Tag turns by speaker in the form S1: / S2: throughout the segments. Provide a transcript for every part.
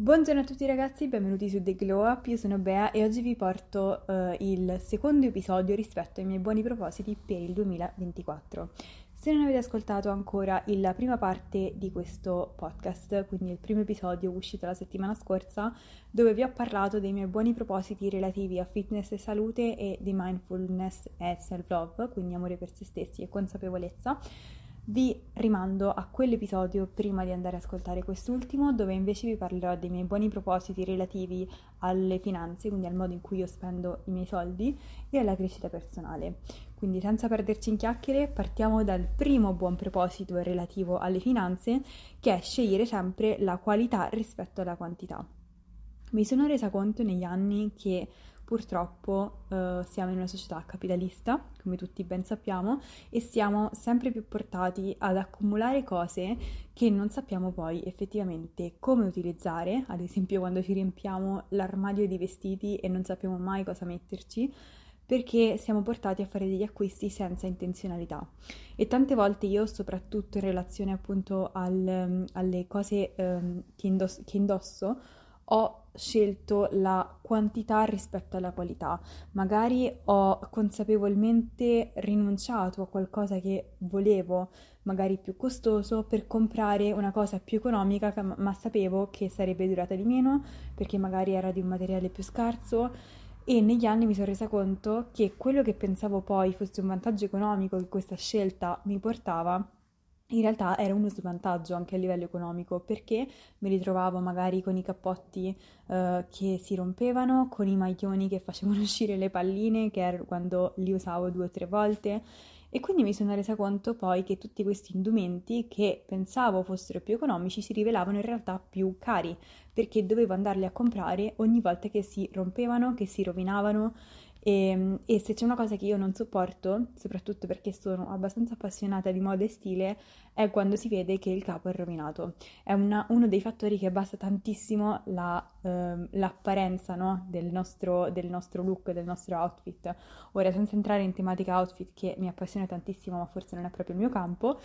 S1: Buongiorno a tutti ragazzi, benvenuti su The Glow Up, io sono Bea e oggi vi porto uh, il secondo episodio rispetto ai miei buoni propositi per il 2024. Se non avete ascoltato ancora la prima parte di questo podcast, quindi il primo episodio uscito la settimana scorsa, dove vi ho parlato dei miei buoni propositi relativi a fitness e salute e di mindfulness e self-love, quindi amore per se stessi e consapevolezza, vi rimando a quell'episodio prima di andare ad ascoltare quest'ultimo, dove invece vi parlerò dei miei buoni propositi relativi alle finanze, quindi al modo in cui io spendo i miei soldi e alla crescita personale. Quindi senza perderci in chiacchiere, partiamo dal primo buon proposito relativo alle finanze, che è scegliere sempre la qualità rispetto alla quantità. Mi sono resa conto negli anni che purtroppo eh, siamo in una società capitalista, come tutti ben sappiamo, e siamo sempre più portati ad accumulare cose che non sappiamo poi effettivamente come utilizzare, ad esempio quando ci riempiamo l'armadio di vestiti e non sappiamo mai cosa metterci, perché siamo portati a fare degli acquisti senza intenzionalità. E tante volte io, soprattutto in relazione appunto al, alle cose um, che, indosso, che indosso, ho scelto la quantità rispetto alla qualità. Magari ho consapevolmente rinunciato a qualcosa che volevo, magari più costoso, per comprare una cosa più economica, ma sapevo che sarebbe durata di meno perché magari era di un materiale più scarso. E negli anni mi sono resa conto che quello che pensavo poi fosse un vantaggio economico che questa scelta mi portava in realtà era uno svantaggio anche a livello economico perché mi ritrovavo magari con i cappotti uh, che si rompevano, con i maglioni che facevano uscire le palline, che era quando li usavo due o tre volte. E quindi mi sono resa conto poi che tutti questi indumenti che pensavo fossero più economici si rivelavano in realtà più cari perché dovevo andarli a comprare ogni volta che si rompevano, che si rovinavano e, ehm, e, se c'è una cosa che io non sopporto, soprattutto perché sono abbastanza appassionata di moda e stile, è quando si vede che il capo è rovinato. È una, uno dei fattori che abbassa tantissimo la, eh, l'apparenza no? del, nostro, del, nostro, look, del nostro outfit. Ora, senza entrare in tematica outfit, che mi appassiona tantissimo, ma forse non è proprio il mio campo,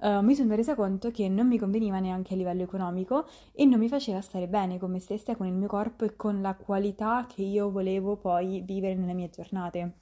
S1: uh, mi sono resa conto che non mi conveniva neanche a livello economico e non mi faceva stare bene con me stessa, con il mio corpo e con la qualità che io volevo poi vivere nelle mie giornate.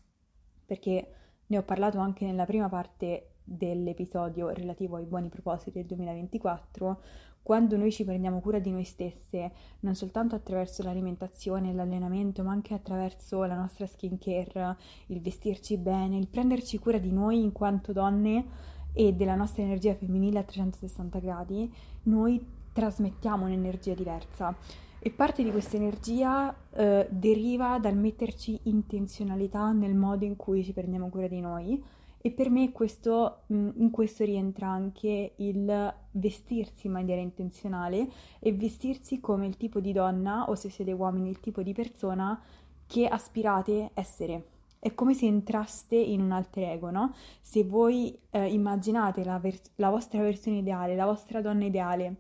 S1: Perché ne ho parlato anche nella prima parte dell'episodio relativo ai buoni propositi del 2024, quando noi ci prendiamo cura di noi stesse, non soltanto attraverso l'alimentazione l'allenamento, ma anche attraverso la nostra skincare, il vestirci bene, il prenderci cura di noi in quanto donne, e della nostra energia femminile a 360 gradi, noi trasmettiamo un'energia diversa. E parte di questa energia eh, deriva dal metterci intenzionalità nel modo in cui ci prendiamo cura di noi. E per me questo, mh, in questo rientra anche il vestirsi in maniera intenzionale e vestirsi come il tipo di donna o se siete uomini il tipo di persona che aspirate essere è come se entraste in un alter ego, no? Se voi eh, immaginate la, vers- la vostra versione ideale, la vostra donna ideale,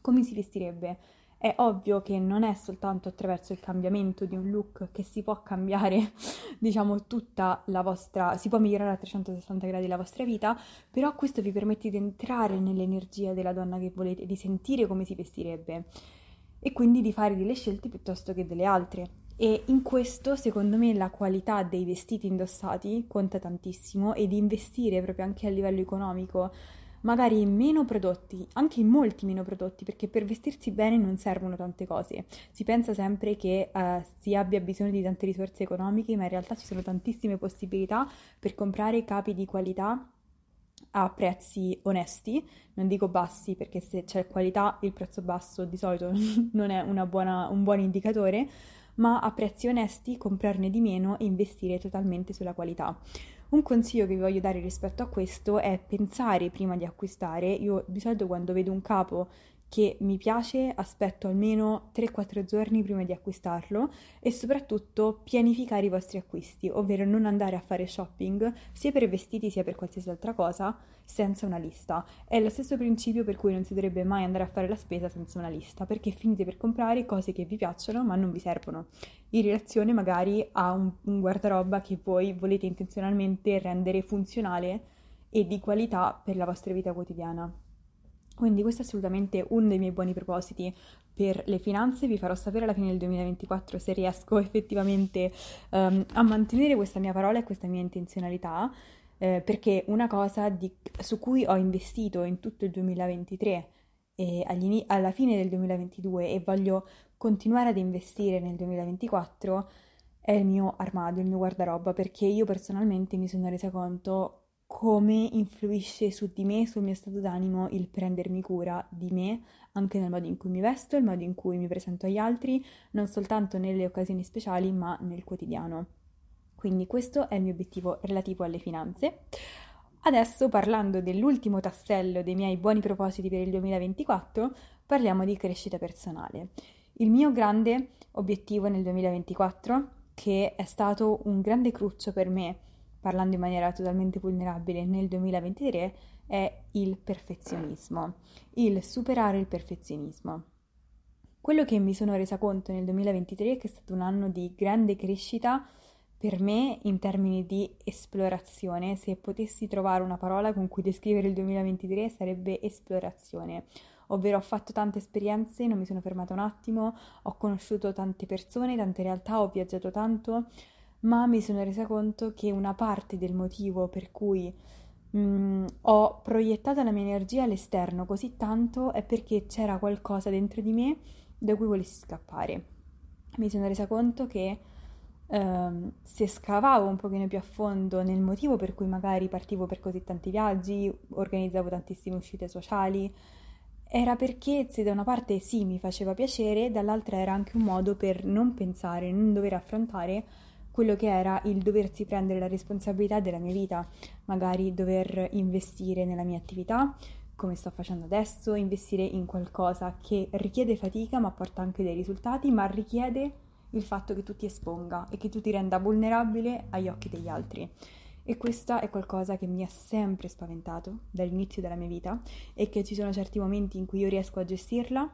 S1: come si vestirebbe? È ovvio che non è soltanto attraverso il cambiamento di un look che si può cambiare, diciamo, tutta la vostra, si può migliorare a 360 gradi la vostra vita, però questo vi permette di entrare nell'energia della donna che volete, di sentire come si vestirebbe e quindi di fare delle scelte piuttosto che delle altre. E in questo, secondo me, la qualità dei vestiti indossati conta tantissimo e di investire proprio anche a livello economico, magari in meno prodotti, anche in molti meno prodotti, perché per vestirsi bene non servono tante cose. Si pensa sempre che uh, si abbia bisogno di tante risorse economiche, ma in realtà ci sono tantissime possibilità per comprare capi di qualità a prezzi onesti, non dico bassi perché se c'è qualità il prezzo basso di solito non è buona, un buon indicatore, ma a prezzi onesti comprarne di meno e investire totalmente sulla qualità. Un consiglio che vi voglio dare rispetto a questo è pensare prima di acquistare. Io di solito quando vedo un capo che mi piace, aspetto almeno 3-4 giorni prima di acquistarlo e soprattutto pianificare i vostri acquisti, ovvero non andare a fare shopping sia per vestiti sia per qualsiasi altra cosa senza una lista. È lo stesso principio per cui non si dovrebbe mai andare a fare la spesa senza una lista, perché finite per comprare cose che vi piacciono ma non vi servono, in relazione magari a un, un guardaroba che voi volete intenzionalmente rendere funzionale e di qualità per la vostra vita quotidiana. Quindi questo è assolutamente uno dei miei buoni propositi per le finanze. Vi farò sapere alla fine del 2024 se riesco effettivamente um, a mantenere questa mia parola e questa mia intenzionalità, eh, perché una cosa di, su cui ho investito in tutto il 2023 e alla fine del 2022 e voglio continuare ad investire nel 2024 è il mio armadio, il mio guardaroba, perché io personalmente mi sono resa conto come influisce su di me, sul mio stato d'animo, il prendermi cura di me, anche nel modo in cui mi vesto, il modo in cui mi presento agli altri, non soltanto nelle occasioni speciali, ma nel quotidiano. Quindi questo è il mio obiettivo relativo alle finanze. Adesso parlando dell'ultimo tassello dei miei buoni propositi per il 2024, parliamo di crescita personale. Il mio grande obiettivo nel 2024, che è stato un grande cruccio per me parlando in maniera totalmente vulnerabile nel 2023, è il perfezionismo, il superare il perfezionismo. Quello che mi sono resa conto nel 2023 è che è stato un anno di grande crescita per me in termini di esplorazione. Se potessi trovare una parola con cui descrivere il 2023 sarebbe esplorazione. Ovvero ho fatto tante esperienze, non mi sono fermata un attimo, ho conosciuto tante persone, tante realtà, ho viaggiato tanto, ma mi sono resa conto che una parte del motivo per cui mh, mm, ho proiettato la mia energia all'esterno così tanto è perché c'era qualcosa dentro di me da cui volessi scappare. Mi sono resa conto che ehm, se scavavo un pochino più a fondo nel motivo per cui magari partivo per così tanti viaggi, organizzavo tantissime uscite sociali, era perché se da una parte sì mi faceva piacere, dall'altra era anche un modo per non pensare, non dover affrontare quello che era il doversi prendere la responsabilità della mia vita, magari dover investire nella mia attività, come sto facendo adesso, investire in qualcosa che richiede fatica ma porta anche dei risultati, ma richiede il fatto che tu ti esponga e che tu ti renda vulnerabile agli occhi degli altri. E questo è qualcosa che mi ha sempre spaventato dall'inizio della mia vita e che ci sono certi momenti in cui io riesco a gestirla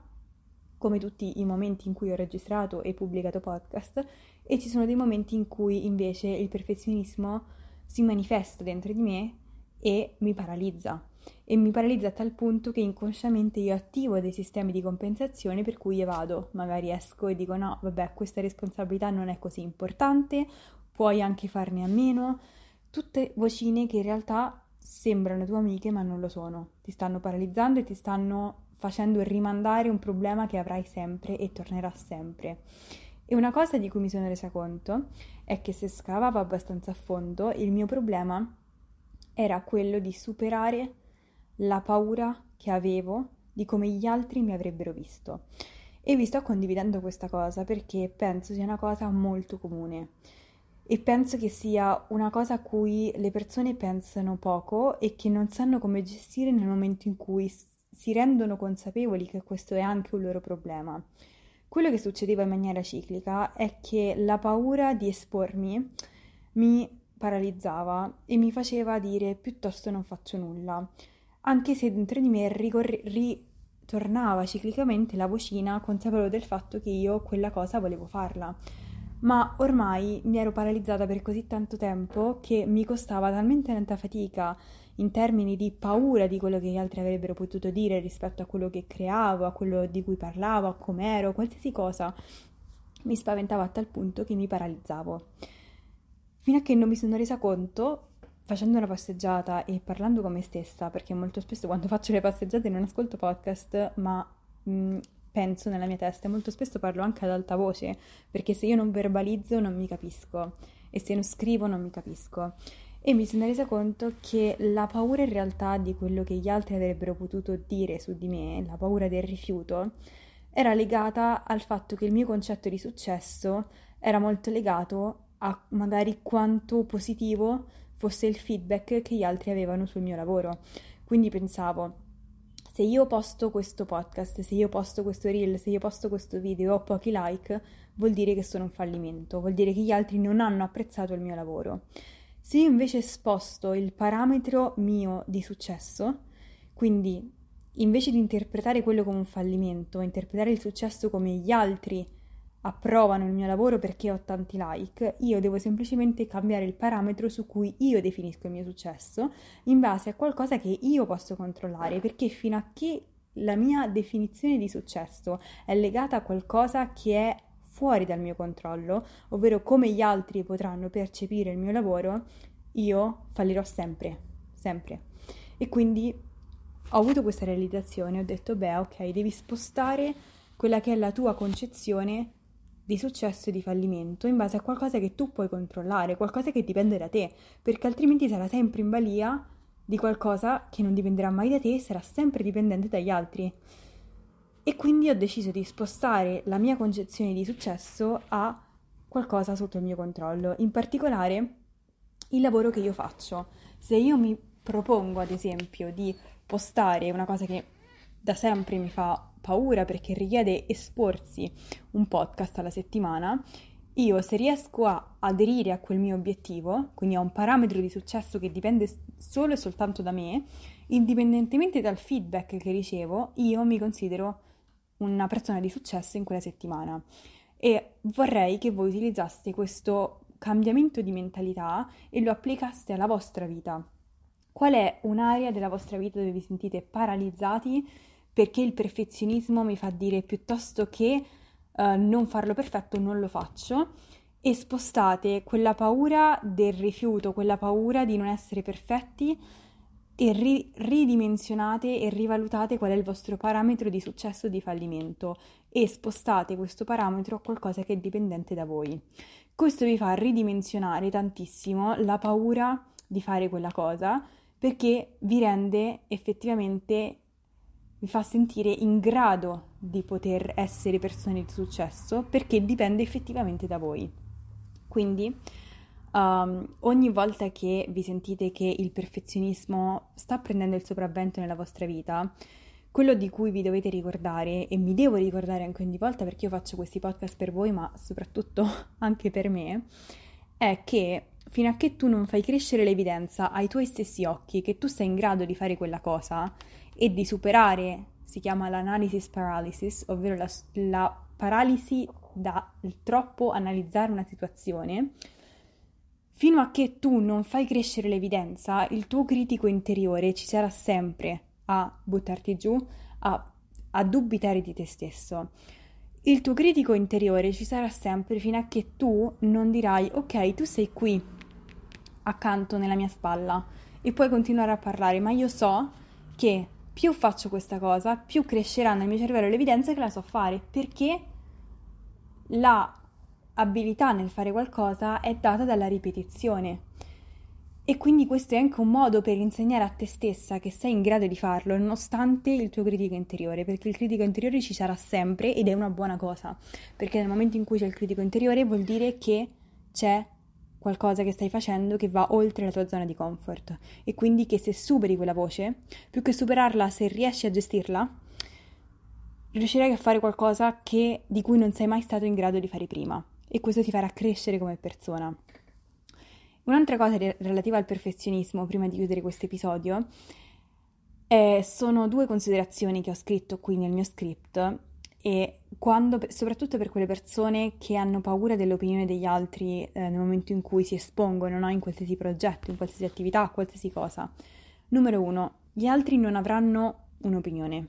S1: come tutti i momenti in cui ho registrato e pubblicato podcast, e ci sono dei momenti in cui invece il perfezionismo si manifesta dentro di me e mi paralizza. E mi paralizza a tal punto che inconsciamente io attivo dei sistemi di compensazione per cui evado, magari esco e dico no, vabbè, questa responsabilità non è così importante, puoi anche farne a meno. Tutte vocine che in realtà sembrano tue amiche ma non lo sono, ti stanno paralizzando e ti stanno facendo rimandare un problema che avrai sempre e tornerà sempre. E una cosa di cui mi sono resa conto è che se scavavo abbastanza a fondo, il mio problema era quello di superare la paura che avevo di come gli altri mi avrebbero visto. E vi sto condividendo questa cosa perché penso sia una cosa molto comune e penso che sia una cosa a cui le persone pensano poco e che non sanno come gestire nel momento in cui si rendono consapevoli che questo è anche un loro problema. Quello che succedeva in maniera ciclica è che la paura di espormi mi paralizzava e mi faceva dire piuttosto non faccio nulla, anche se dentro di me ricorre- ritornava ciclicamente la vocina consapevole del fatto che io quella cosa volevo farla. Ma ormai mi ero paralizzata per così tanto tempo che mi costava talmente tanta fatica in termini di paura di quello che gli altri avrebbero potuto dire rispetto a quello che creavo, a quello di cui parlavo, a com'ero, qualsiasi cosa, mi spaventava a tal punto che mi paralizzavo. Fino a che non mi sono resa conto, facendo una passeggiata e parlando con me stessa, perché molto spesso quando faccio le passeggiate non ascolto podcast, ma mh, mm, penso nella mia testa e molto spesso parlo anche ad alta voce, perché se io non verbalizzo non mi capisco e se non scrivo non mi capisco e mi sono resa conto che la paura in realtà di quello che gli altri avrebbero potuto dire su di me, la paura del rifiuto, era legata al fatto che il mio concetto di successo era molto legato a magari quanto positivo fosse il feedback che gli altri avevano sul mio lavoro. Quindi pensavo, se io posto questo podcast, se io posto questo reel, se io posto questo video ho pochi like, vuol dire che sono un fallimento, vuol dire che gli altri non hanno apprezzato il mio lavoro. Se io invece sposto il parametro mio di successo, quindi invece di interpretare quello come un fallimento, interpretare il successo come gli altri approvano il mio lavoro perché ho tanti like, io devo semplicemente cambiare il parametro su cui io definisco il mio successo in base a qualcosa che io posso controllare, perché fino a che la mia definizione di successo è legata a qualcosa che è fuori dal mio controllo, ovvero come gli altri potranno percepire il mio lavoro, io fallirò sempre, sempre. E quindi ho avuto questa realizzazione, ho detto, beh, ok, devi spostare quella che è la tua concezione di successo e di fallimento in base a qualcosa che tu puoi controllare, qualcosa che dipende da te, perché altrimenti sarà sempre in balia di qualcosa che non dipenderà mai da te e sarà sempre dipendente dagli altri. E quindi ho deciso di spostare la mia concezione di successo a qualcosa sotto il mio controllo, in particolare il lavoro che io faccio. Se io mi propongo, ad esempio, di postare una cosa che da sempre mi fa paura perché richiede esporsi un podcast alla settimana, io se riesco a aderire a quel mio obiettivo, quindi a un parametro di successo che dipende solo e soltanto da me, indipendentemente dal feedback che ricevo, io mi considero una persona di successo in quella settimana. E vorrei che voi utilizzaste questo cambiamento di mentalità e lo applicaste alla vostra vita. Qual è un'area della vostra vita dove vi sentite paralizzati perché il perfezionismo mi fa dire piuttosto che uh, non farlo perfetto non lo faccio e spostate quella paura del rifiuto, quella paura di non essere perfetti e ri- ridimensionate e rivalutate qual è il vostro parametro di successo o di fallimento e spostate questo parametro a qualcosa che è dipendente da voi. Questo vi fa ridimensionare tantissimo la paura di fare quella cosa perché vi rende effettivamente vi fa sentire in grado di poter essere persone di successo perché dipende effettivamente da voi. Quindi um, ogni volta che vi sentite che il perfezionismo sta prendendo il sopravvento nella vostra vita, quello di cui vi dovete ricordare, e mi devo ricordare anche ogni volta perché io faccio questi podcast per voi, ma soprattutto anche per me, è che fino a che tu non fai crescere l'evidenza ai tuoi stessi occhi che tu sei in grado di fare quella cosa, e di superare, si chiama l'analysis paralysis, ovvero la, la paralisi dal troppo analizzare una situazione, fino a che tu non fai crescere l'evidenza, il tuo critico interiore ci sarà sempre a buttarti giù, a, a dubitare di te stesso. Il tuo critico interiore ci sarà sempre fino a che tu non dirai ok, tu sei qui accanto nella mia spalla e puoi continuare a parlare, ma io so che più faccio questa cosa, più crescerà nel mio cervello l'evidenza che la so fare, perché la abilità nel fare qualcosa è data dalla ripetizione. E quindi questo è anche un modo per insegnare a te stessa che sei in grado di farlo, nonostante il tuo critico interiore, perché il critico interiore ci sarà sempre ed è una buona cosa, perché nel momento in cui c'è il critico interiore vuol dire che c'è qualcosa che stai facendo che va oltre la tua zona di comfort e quindi che se superi quella voce, più che superarla, se riesci a gestirla, riuscirai a fare qualcosa che, di cui non sei mai stato in grado di fare prima e questo ti farà crescere come persona. Un'altra cosa relativa al perfezionismo, prima di chiudere questo episodio, è, sono due considerazioni che ho scritto qui nel mio script e quando, soprattutto per quelle persone che hanno paura dell'opinione degli altri eh, nel momento in cui si espongono no? in qualsiasi progetto, in qualsiasi attività, qualsiasi cosa. Numero uno, gli altri non avranno un'opinione,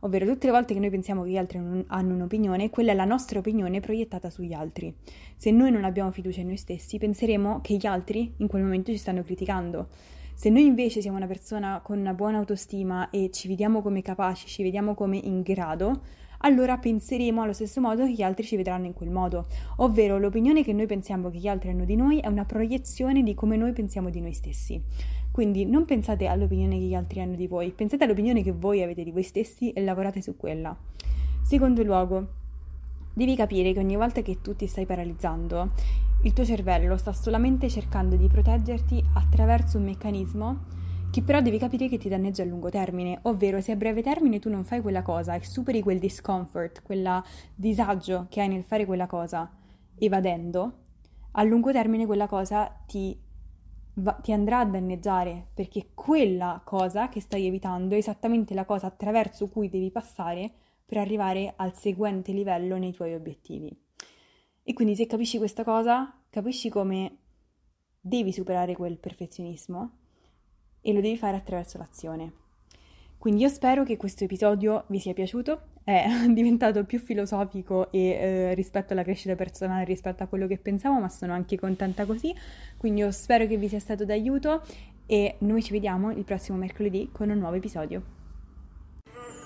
S1: ovvero tutte le volte che noi pensiamo che gli altri hanno un'opinione, quella è la nostra opinione proiettata sugli altri. Se noi non abbiamo fiducia in noi stessi, penseremo che gli altri in quel momento ci stanno criticando. Se noi invece siamo una persona con una buona autostima e ci vediamo come capaci, ci vediamo come in grado, allora penseremo allo stesso modo che gli altri ci vedranno in quel modo, ovvero l'opinione che noi pensiamo che gli altri hanno di noi è una proiezione di come noi pensiamo di noi stessi. Quindi non pensate all'opinione che gli altri hanno di voi, pensate all'opinione che voi avete di voi stessi e lavorate su quella. Secondo luogo, devi capire che ogni volta che tu ti stai paralizzando, il tuo cervello sta solamente cercando di proteggerti attraverso un meccanismo che però devi capire che ti danneggia a lungo termine, ovvero se a breve termine tu non fai quella cosa e superi quel discomfort, quel disagio che hai nel fare quella cosa evadendo, a lungo termine quella cosa ti, va, ti andrà a danneggiare perché quella cosa che stai evitando è esattamente la cosa attraverso cui devi passare per arrivare al seguente livello nei tuoi obiettivi. E quindi se capisci questa cosa, capisci come devi superare quel perfezionismo e lo devi fare attraverso l'azione. Quindi io spero che questo episodio vi sia piaciuto, è diventato più filosofico e eh, rispetto alla crescita personale, rispetto a quello che pensavo, ma sono anche contenta così, quindi io spero che vi sia stato d'aiuto e noi ci vediamo il prossimo mercoledì con un nuovo episodio.